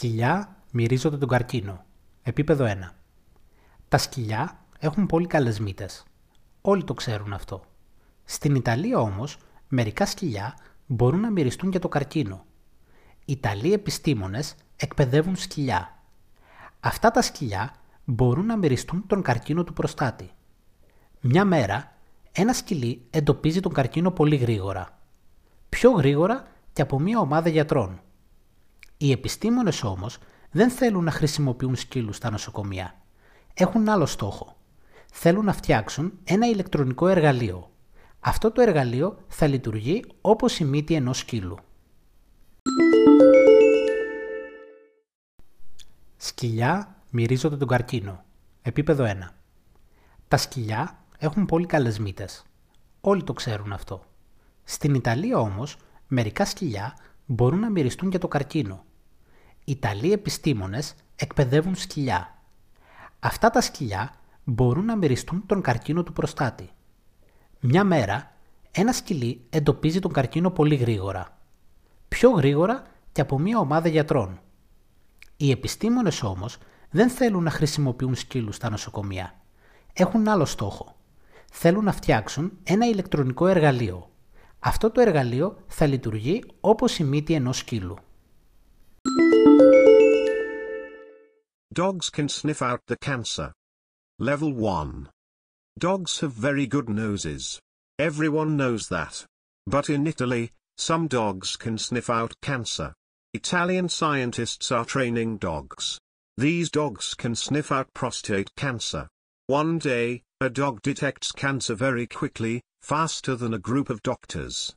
Σκυλιά μυρίζονται τον καρκίνο. Επίπεδο 1. Τα σκυλιά έχουν πολύ καλές μύτες. Όλοι το ξέρουν αυτό. Στην Ιταλία όμως, μερικά σκυλιά μπορούν να μυριστούν και το καρκίνο. Ιταλοί επιστήμονες εκπαιδεύουν σκυλιά. Αυτά τα σκυλιά μπορούν να μυριστούν τον καρκίνο του προστάτη. Μια μέρα, ένα σκυλί εντοπίζει τον καρκίνο πολύ γρήγορα. Πιο γρήγορα και από μια ομάδα γιατρών. Οι επιστήμονες όμως δεν θέλουν να χρησιμοποιούν σκύλους στα νοσοκομεία. Έχουν άλλο στόχο. Θέλουν να φτιάξουν ένα ηλεκτρονικό εργαλείο. Αυτό το εργαλείο θα λειτουργεί όπως η μύτη ενός σκύλου. Σκυλιά μυρίζονται τον καρκίνο. Επίπεδο 1. Τα σκυλιά έχουν πολύ καλές μύτες. Όλοι το ξέρουν αυτό. Στην Ιταλία όμως, μερικά σκυλιά μπορούν να μυριστούν και το καρκίνο. Ιταλοί επιστήμονες εκπαιδεύουν σκυλιά. Αυτά τα σκυλιά μπορούν να μυριστούν τον καρκίνο του προστάτη. Μια μέρα, ένα σκυλί εντοπίζει τον καρκίνο πολύ γρήγορα. Πιο γρήγορα και από μια ομάδα γιατρών. Οι επιστήμονες όμως δεν θέλουν να χρησιμοποιούν σκύλους στα νοσοκομεία. Έχουν άλλο στόχο. Θέλουν να φτιάξουν ένα ηλεκτρονικό εργαλείο. Αυτό το εργαλείο θα λειτουργεί όπως η μύτη ενός σκύλου. Dogs can sniff out the cancer. Level 1. Dogs have very good noses. Everyone knows that. But in Italy, some dogs can sniff out cancer. Italian scientists are training dogs. These dogs can sniff out prostate cancer. One day, a dog detects cancer very quickly, faster than a group of doctors.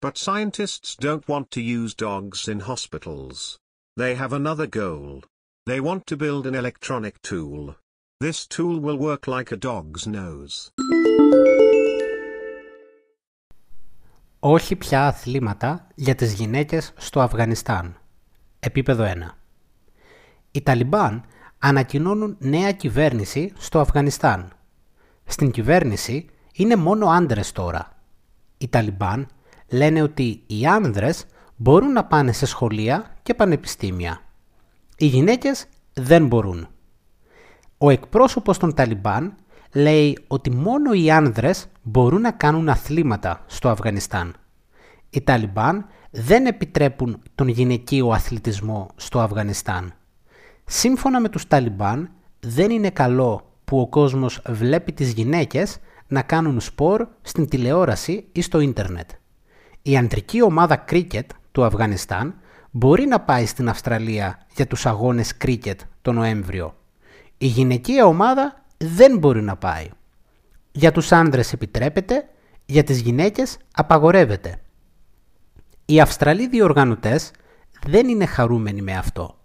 But scientists don't want to use dogs in hospitals. They have another goal. They want to build an electronic tool. This tool will work like a dog's nose. Όχι πια αθλήματα για τις γυναίκες στο Αφγανιστάν. Επίπεδο 1. Οι Ταλιμπάν ανακοινώνουν νέα κυβέρνηση στο Αφγανιστάν. Στην κυβέρνηση είναι μόνο άντρες τώρα. Οι Ταλιμπάν λένε ότι οι άνδρες μπορούν να πάνε σε σχολεία και πανεπιστήμια. Οι γυναίκες δεν μπορούν. Ο εκπρόσωπος των Ταλιμπάν λέει ότι μόνο οι άνδρες μπορούν να κάνουν αθλήματα στο Αφγανιστάν. Οι Ταλιμπάν δεν επιτρέπουν τον γυναικείο αθλητισμό στο Αφγανιστάν. Σύμφωνα με τους Ταλιμπάν δεν είναι καλό που ο κόσμος βλέπει τις γυναίκες να κάνουν σπορ στην τηλεόραση ή στο ίντερνετ. Η αντρική ομάδα κρίκετ του Αφγανιστάν μπορεί να πάει στην Αυστραλία για τους αγώνες κρίκετ το Νοέμβριο. Η γυναικεία ομάδα δεν μπορεί να πάει. Για τους άνδρες επιτρέπεται, για τις γυναίκες απαγορεύεται. Οι Αυστραλοί διοργανωτές δεν είναι χαρούμενοι με αυτό.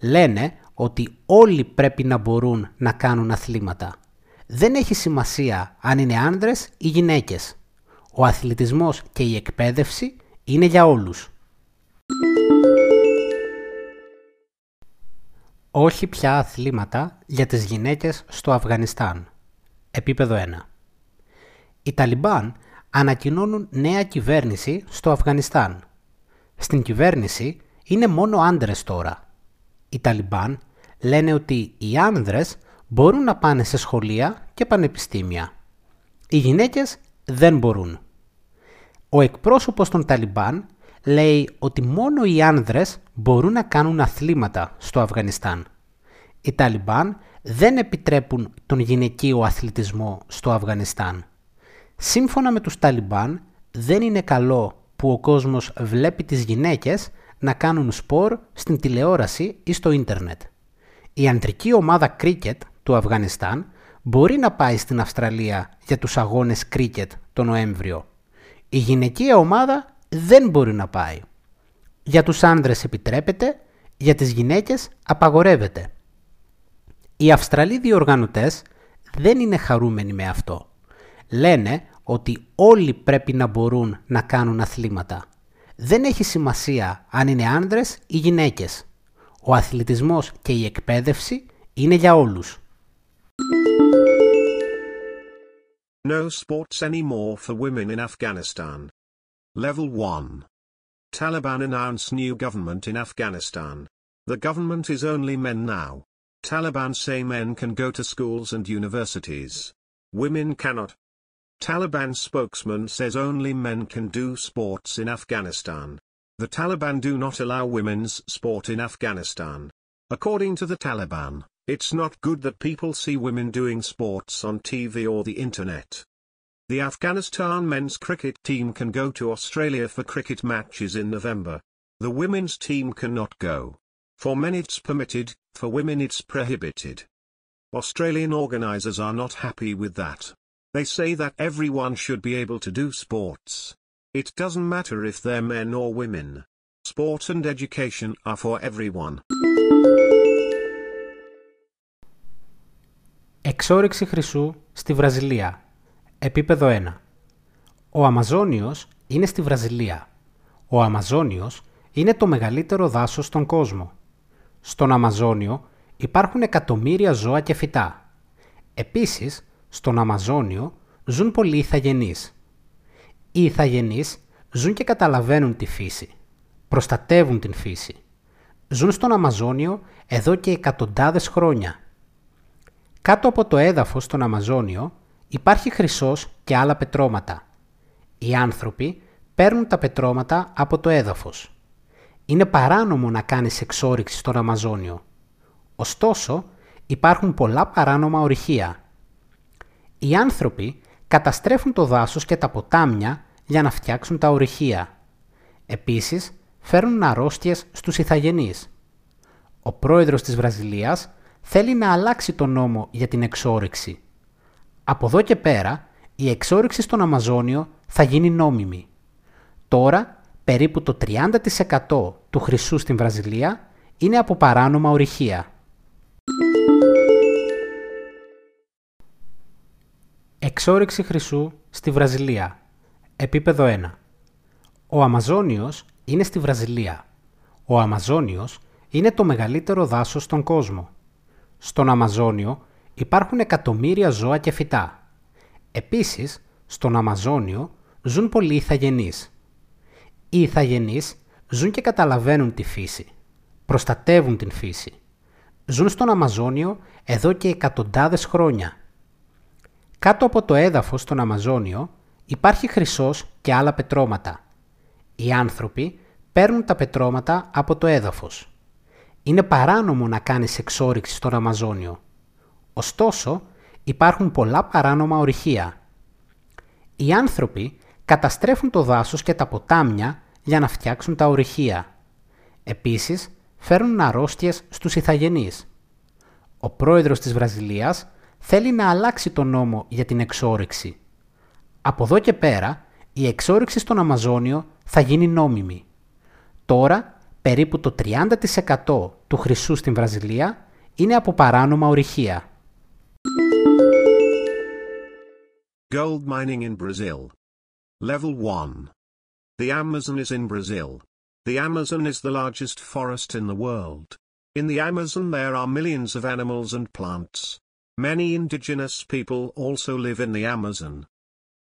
Λένε ότι όλοι πρέπει να μπορούν να κάνουν αθλήματα. Δεν έχει σημασία αν είναι άνδρες ή γυναίκες. Ο αθλητισμός και η εκπαίδευση είναι για όλους. Όχι πια αθλήματα για τις γυναίκες στο Αφγανιστάν. Επίπεδο 1. Οι Ταλιμπάν ανακοινώνουν νέα κυβέρνηση στο Αφγανιστάν. Στην κυβέρνηση είναι μόνο άντρες τώρα. Οι Ταλιμπάν λένε ότι οι άνδρες μπορούν να πάνε σε σχολεία και πανεπιστήμια. Οι γυναίκες δεν μπορούν. Ο εκπρόσωπος των Ταλιμπάν λέει ότι μόνο οι άνδρες μπορούν να κάνουν αθλήματα στο Αφγανιστάν. Οι Ταλιμπάν δεν επιτρέπουν τον γυναικείο αθλητισμό στο Αφγανιστάν. Σύμφωνα με τους Ταλιμπάν δεν είναι καλό που ο κόσμος βλέπει τις γυναίκες να κάνουν σπορ στην τηλεόραση ή στο ίντερνετ. Η αντρική ομάδα κρίκετ του Αφγανιστάν μπορεί να πάει στην Αυστραλία για τους αγώνες κρίκετ το Νοέμβριο. Η γυναικεία ομάδα δεν μπορεί να πάει. Για τους άνδρες επιτρέπεται, για τις γυναίκες απαγορεύεται. Οι Αυστραλοί διοργανωτές δεν είναι χαρούμενοι με αυτό. Λένε ότι όλοι πρέπει να μπορούν να κάνουν αθλήματα. Δεν έχει σημασία αν είναι άνδρες ή γυναίκες. Ο αθλητισμός και η εκπαίδευση είναι για όλους. No sports anymore for women in Afghanistan. Level 1. Taliban announce new government in Afghanistan. The government is only men now. Taliban say men can go to schools and universities. Women cannot. Taliban spokesman says only men can do sports in Afghanistan. The Taliban do not allow women's sport in Afghanistan. According to the Taliban, it's not good that people see women doing sports on TV or the internet. The Afghanistan men's cricket team can go to Australia for cricket matches in November. The women's team cannot go. For men it's permitted, for women it's prohibited. Australian organisers are not happy with that. They say that everyone should be able to do sports. It doesn't matter if they're men or women. Sport and education are for everyone. Εξόρυξη χρυσού στη Βραζιλία. Επίπεδο 1. Ο Αμαζόνιος είναι στη Βραζιλία. Ο Αμαζόνιος είναι το μεγαλύτερο δάσος στον κόσμο. Στον Αμαζόνιο υπάρχουν εκατομμύρια ζώα και φυτά. Επίσης, στον Αμαζόνιο ζουν πολλοί ηθαγενείς. Οι ηθαγενείς ζουν και καταλαβαίνουν τη φύση. Προστατεύουν την φύση. Ζουν στον Αμαζόνιο εδώ και εκατοντάδες χρόνια. Κάτω από το έδαφος στον Αμαζόνιο υπάρχει χρυσός και άλλα πετρώματα. Οι άνθρωποι παίρνουν τα πετρώματα από το έδαφος. Είναι παράνομο να κάνεις εξόριξη στον Αμαζόνιο. Ωστόσο, υπάρχουν πολλά παράνομα ορυχεία. Οι άνθρωποι καταστρέφουν το δάσος και τα ποτάμια για να φτιάξουν τα ορυχεία. Επίσης, φέρνουν αρρώστιες στους ηθαγενείς. Ο πρόεδρος της Βραζιλίας θέλει να αλλάξει το νόμο για την εξόρυξη. Από εδώ και πέρα, η εξόρυξη στον Αμαζόνιο θα γίνει νόμιμη. Τώρα, περίπου το 30% του χρυσού στην Βραζιλία είναι από παράνομα ορυχεία. Εξόρυξη χρυσού στη Βραζιλία. Επίπεδο 1. Ο Αμαζόνιος είναι στη Βραζιλία. Ο Αμαζόνιος είναι το μεγαλύτερο δάσος στον κόσμο. Στον Αμαζόνιο υπάρχουν εκατομμύρια ζώα και φυτά. Επίσης, στον Αμαζόνιο ζουν πολλοί ηθαγενείς. Οι ηθαγενείς ζουν και καταλαβαίνουν τη φύση. Προστατεύουν την φύση. Ζουν στον Αμαζόνιο εδώ και εκατοντάδες χρόνια. Κάτω από το έδαφος στον Αμαζόνιο υπάρχει χρυσός και άλλα πετρώματα. Οι άνθρωποι παίρνουν τα πετρώματα από το έδαφος. Είναι παράνομο να κάνεις εξόριξη στον Αμαζόνιο. Ωστόσο, υπάρχουν πολλά παράνομα ορυχεία. Οι άνθρωποι καταστρέφουν το δάσος και τα ποτάμια για να φτιάξουν τα ορυχεία. Επίσης, φέρνουν αρρώστιες στους ηθαγενείς. Ο πρόεδρος της Βραζιλίας θέλει να αλλάξει το νόμο για την εξόρυξη. Από εδώ και πέρα, η εξόρυξη στον Αμαζόνιο θα γίνει νόμιμη. Τώρα, περίπου το 30% του χρυσού στην Βραζιλία είναι από παράνομα ορυχεία. Gold mining in Brazil. Level 1. The Amazon is in Brazil. The Amazon is the largest forest in the world. In the Amazon there are millions of animals and plants. Many indigenous people also live in the Amazon.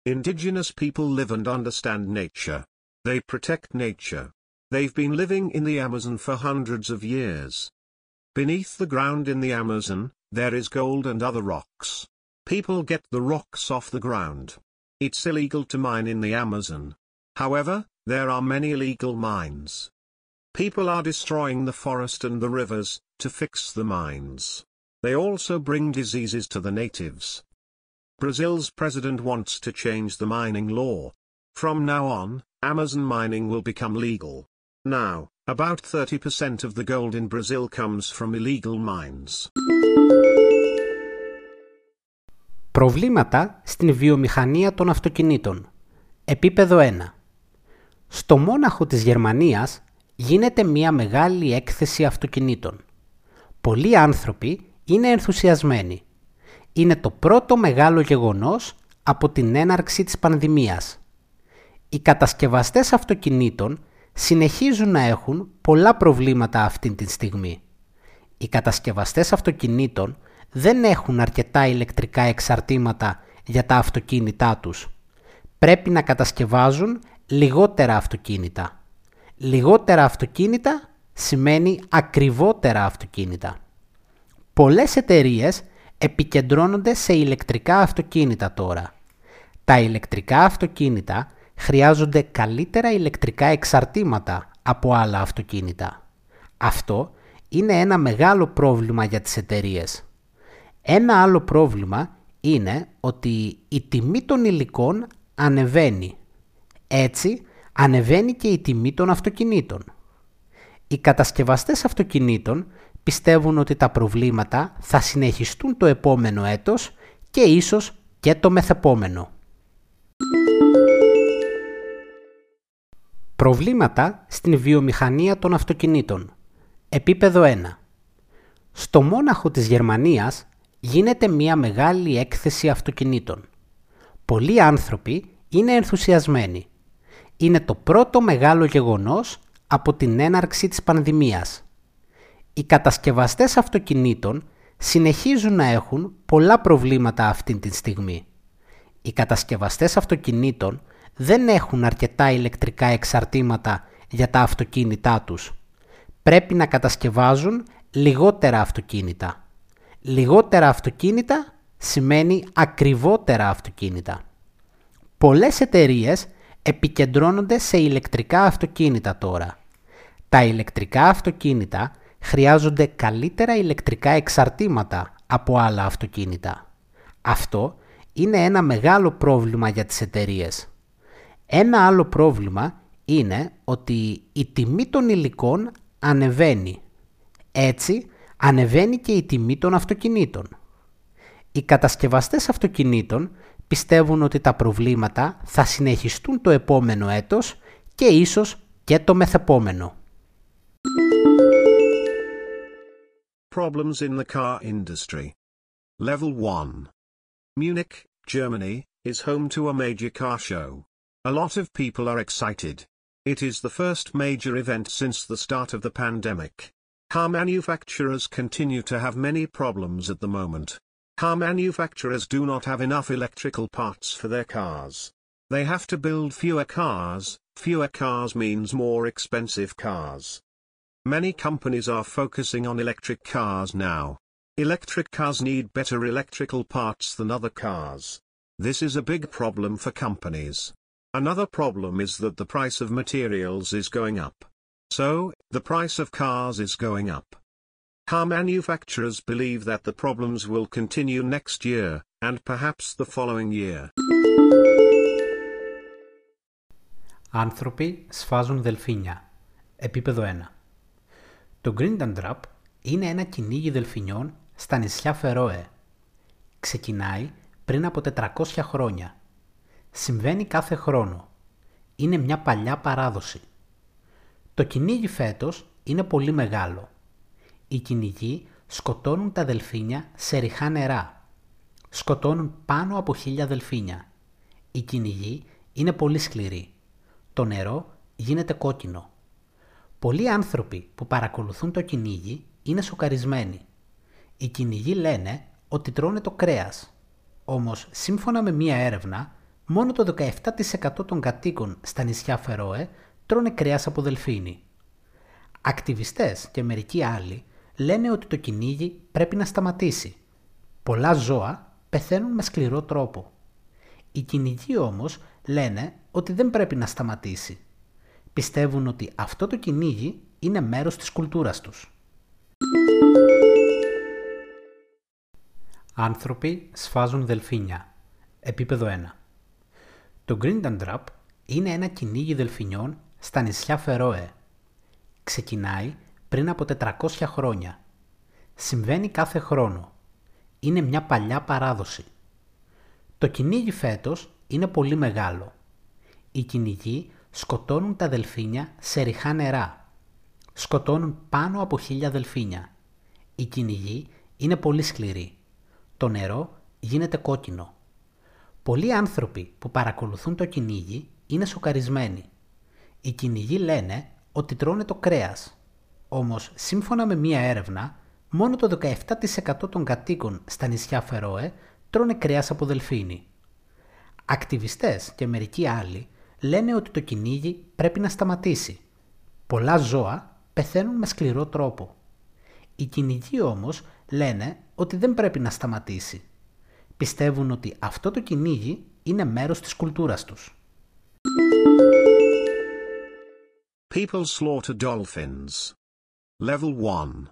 Indigenous people live and understand nature. They protect nature. They've been living in the Amazon for hundreds of years. Beneath the ground in the Amazon, there is gold and other rocks. People get the rocks off the ground. It's illegal to mine in the Amazon. However, there are many illegal mines. People are destroying the forest and the rivers, to fix the mines. They also bring diseases to the natives. Brazil's president wants to change the mining law. From now on, Amazon mining will become legal. Now, about 30% of the gold in Brazil comes from illegal mines. Προβλήματα στην βιομηχανία των αυτοκινήτων. Επίπεδο 1. Στο μόναχο της Γερμανίας γίνεται μια μεγάλη έκθεση αυτοκινήτων. Πολλοί άνθρωποι είναι ενθουσιασμένοι. Είναι το πρώτο μεγάλο γεγονός από την έναρξη της πανδημίας. Οι κατασκευαστές αυτοκινήτων συνεχίζουν να έχουν πολλά προβλήματα αυτή τη στιγμή. Οι κατασκευαστές αυτοκινήτων δεν έχουν αρκετά ηλεκτρικά εξαρτήματα για τα αυτοκίνητά τους. Πρέπει να κατασκευάζουν λιγότερα αυτοκίνητα. Λιγότερα αυτοκίνητα σημαίνει ακριβότερα αυτοκίνητα. Πολλές εταιρείες επικεντρώνονται σε ηλεκτρικά αυτοκίνητα τώρα. Τα ηλεκτρικά αυτοκίνητα χρειάζονται καλύτερα ηλεκτρικά εξαρτήματα από άλλα αυτοκίνητα. Αυτό είναι ένα μεγάλο πρόβλημα για τις εταιρείες. Ένα άλλο πρόβλημα είναι ότι η τιμή των υλικών ανεβαίνει. Έτσι, ανεβαίνει και η τιμή των αυτοκινήτων. Οι κατασκευαστές αυτοκινήτων πιστεύουν ότι τα προβλήματα θα συνεχιστούν το επόμενο έτος και ίσως και το μεθεπόμενο. Προβλήματα στην βιομηχανία των αυτοκινήτων. Επίπεδο 1. Στο μόναχο της Γερμανίας γίνεται μια μεγάλη έκθεση αυτοκινήτων. Πολλοί άνθρωποι είναι ενθουσιασμένοι. Είναι το πρώτο μεγάλο γεγονός από την έναρξη της πανδημίας. Οι κατασκευαστές αυτοκινήτων συνεχίζουν να έχουν πολλά προβλήματα αυτή τη στιγμή. Οι κατασκευαστές αυτοκινήτων δεν έχουν αρκετά ηλεκτρικά εξαρτήματα για τα αυτοκίνητά τους. Πρέπει να κατασκευάζουν λιγότερα αυτοκίνητα. Λιγότερα αυτοκίνητα σημαίνει ακριβότερα αυτοκίνητα. Πολλές εταιρείες επικεντρώνονται σε ηλεκτρικά αυτοκίνητα τώρα. Τα ηλεκτρικά αυτοκίνητα χρειάζονται καλύτερα ηλεκτρικά εξαρτήματα από άλλα αυτοκίνητα. Αυτό είναι ένα μεγάλο πρόβλημα για τις εταιρείες. Ένα άλλο πρόβλημα είναι ότι η τιμή των υλικών ανεβαίνει. Έτσι, ανεβαίνει και η τιμή των αυτοκινήτων. Οι κατασκευαστές αυτοκινήτων πιστεύουν ότι τα προβλήματα θα συνεχιστούν το επόμενο έτος και ίσως και το μεθεπόμενο. Problems in the car industry. Level 1. Munich, Germany, is home to a major car show. A lot of people are excited. It is the first major event since the start of the pandemic. Car manufacturers continue to have many problems at the moment. Car manufacturers do not have enough electrical parts for their cars. They have to build fewer cars, fewer cars means more expensive cars. Many companies are focusing on electric cars now. Electric cars need better electrical parts than other cars. This is a big problem for companies. Another problem is that the price of materials is going up. So, the price of cars is going up. Car manufacturers believe that the problems will continue next year, and perhaps the following year. Άνθρωποι σφάζουν δελφίνια. Επίπεδο 1. Το Grindandrop είναι ένα κυνήγι δελφινιών στα νησιά Φερόε. Ξεκινάει πριν από 400 χρόνια. Συμβαίνει κάθε χρόνο. Είναι μια παλιά παράδοση. Το κυνήγι φέτος είναι πολύ μεγάλο. Οι κυνηγοί σκοτώνουν τα δελφίνια σε ριχά νερά. Σκοτώνουν πάνω από χίλια δελφίνια. Οι κυνηγοί είναι πολύ σκληροί. Το νερό γίνεται κόκκινο. Πολλοί άνθρωποι που παρακολουθούν το κυνήγι είναι σοκαρισμένοι. Οι κυνηγοί λένε ότι τρώνε το κρέας. Όμως, σύμφωνα με μία έρευνα, μόνο το 17% των κατοίκων στα νησιά Φερόε τρώνε κρέας από δελφίνι. Ακτιβιστές και μερικοί άλλοι λένε ότι το κυνήγι πρέπει να σταματήσει. Πολλά ζώα πεθαίνουν με σκληρό τρόπο. Οι κυνηγοί όμως λένε ότι δεν πρέπει να σταματήσει. Πιστεύουν ότι αυτό το κυνήγι είναι μέρος της κουλτούρας τους. Άνθρωποι σφάζουν δελφίνια. Επίπεδο 1. Το Grindandrop είναι ένα κυνήγι δελφινιών στα νησιά Φερόε. Ξεκινάει πριν από 400 χρόνια. Συμβαίνει κάθε χρόνο. Είναι μια παλιά παράδοση. Το κυνήγι φέτος είναι πολύ μεγάλο. οι κυνηγοί σκοτώνουν τα δελφίνια σε ριχά νερά. Σκοτώνουν πάνω από χίλια δελφίνια. Οι κυνηγοί είναι πολύ σκληροί. Το νερό γίνεται κόκκινο. Πολλοί άνθρωποι που παρακολουθούν το κυνήγι είναι σοκαρισμένοι. Οι κυνηγοί λένε ότι τρώνε το κρέας. Όμως, σύμφωνα με μία έρευνα, μόνο το 17% των κατοίκων στα νησιά Φερόε τρώνε κρέας από δελφίνι. Ακτιβιστές και μερικοί άλλοι λένε ότι το κυνήγι πρέπει να σταματήσει. Πολλά ζώα πεθαίνουν με σκληρό τρόπο. Οι κυνηγοί όμως λένε ότι δεν πρέπει να σταματήσει. Πιστεύουν ότι αυτό το κυνήγι είναι μέρος της κουλτούρας τους. People slaughter dolphins. Level 1.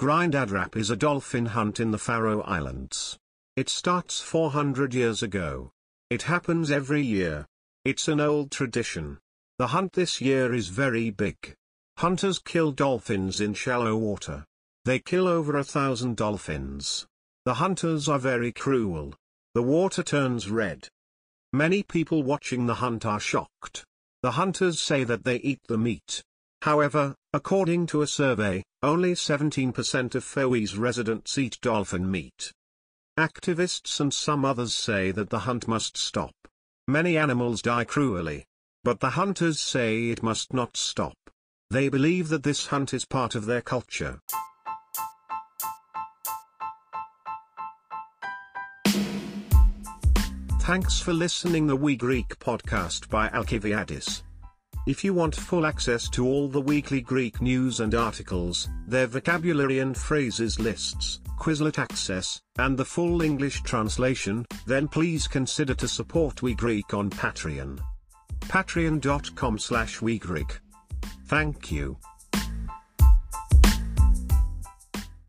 Grindadrap is a dolphin hunt in the Faroe Islands. It starts 400 years ago. It happens every year. It's an old tradition. The hunt this year is very big. Hunters kill dolphins in shallow water. They kill over a thousand dolphins. The hunters are very cruel. The water turns red. Many people watching the hunt are shocked. The hunters say that they eat the meat. However, according to a survey, only 17% of Fowey's residents eat dolphin meat. Activists and some others say that the hunt must stop. Many animals die cruelly. But the hunters say it must not stop. They believe that this hunt is part of their culture. Thanks for listening the We Greek podcast by Alkiviadis. If you want full access to all the weekly Greek news and articles, their vocabulary and phrases lists, Quizlet access, and the full English translation, then please consider to support We Greek on Patreon. Patreon.com slash WeGreek. Thank you.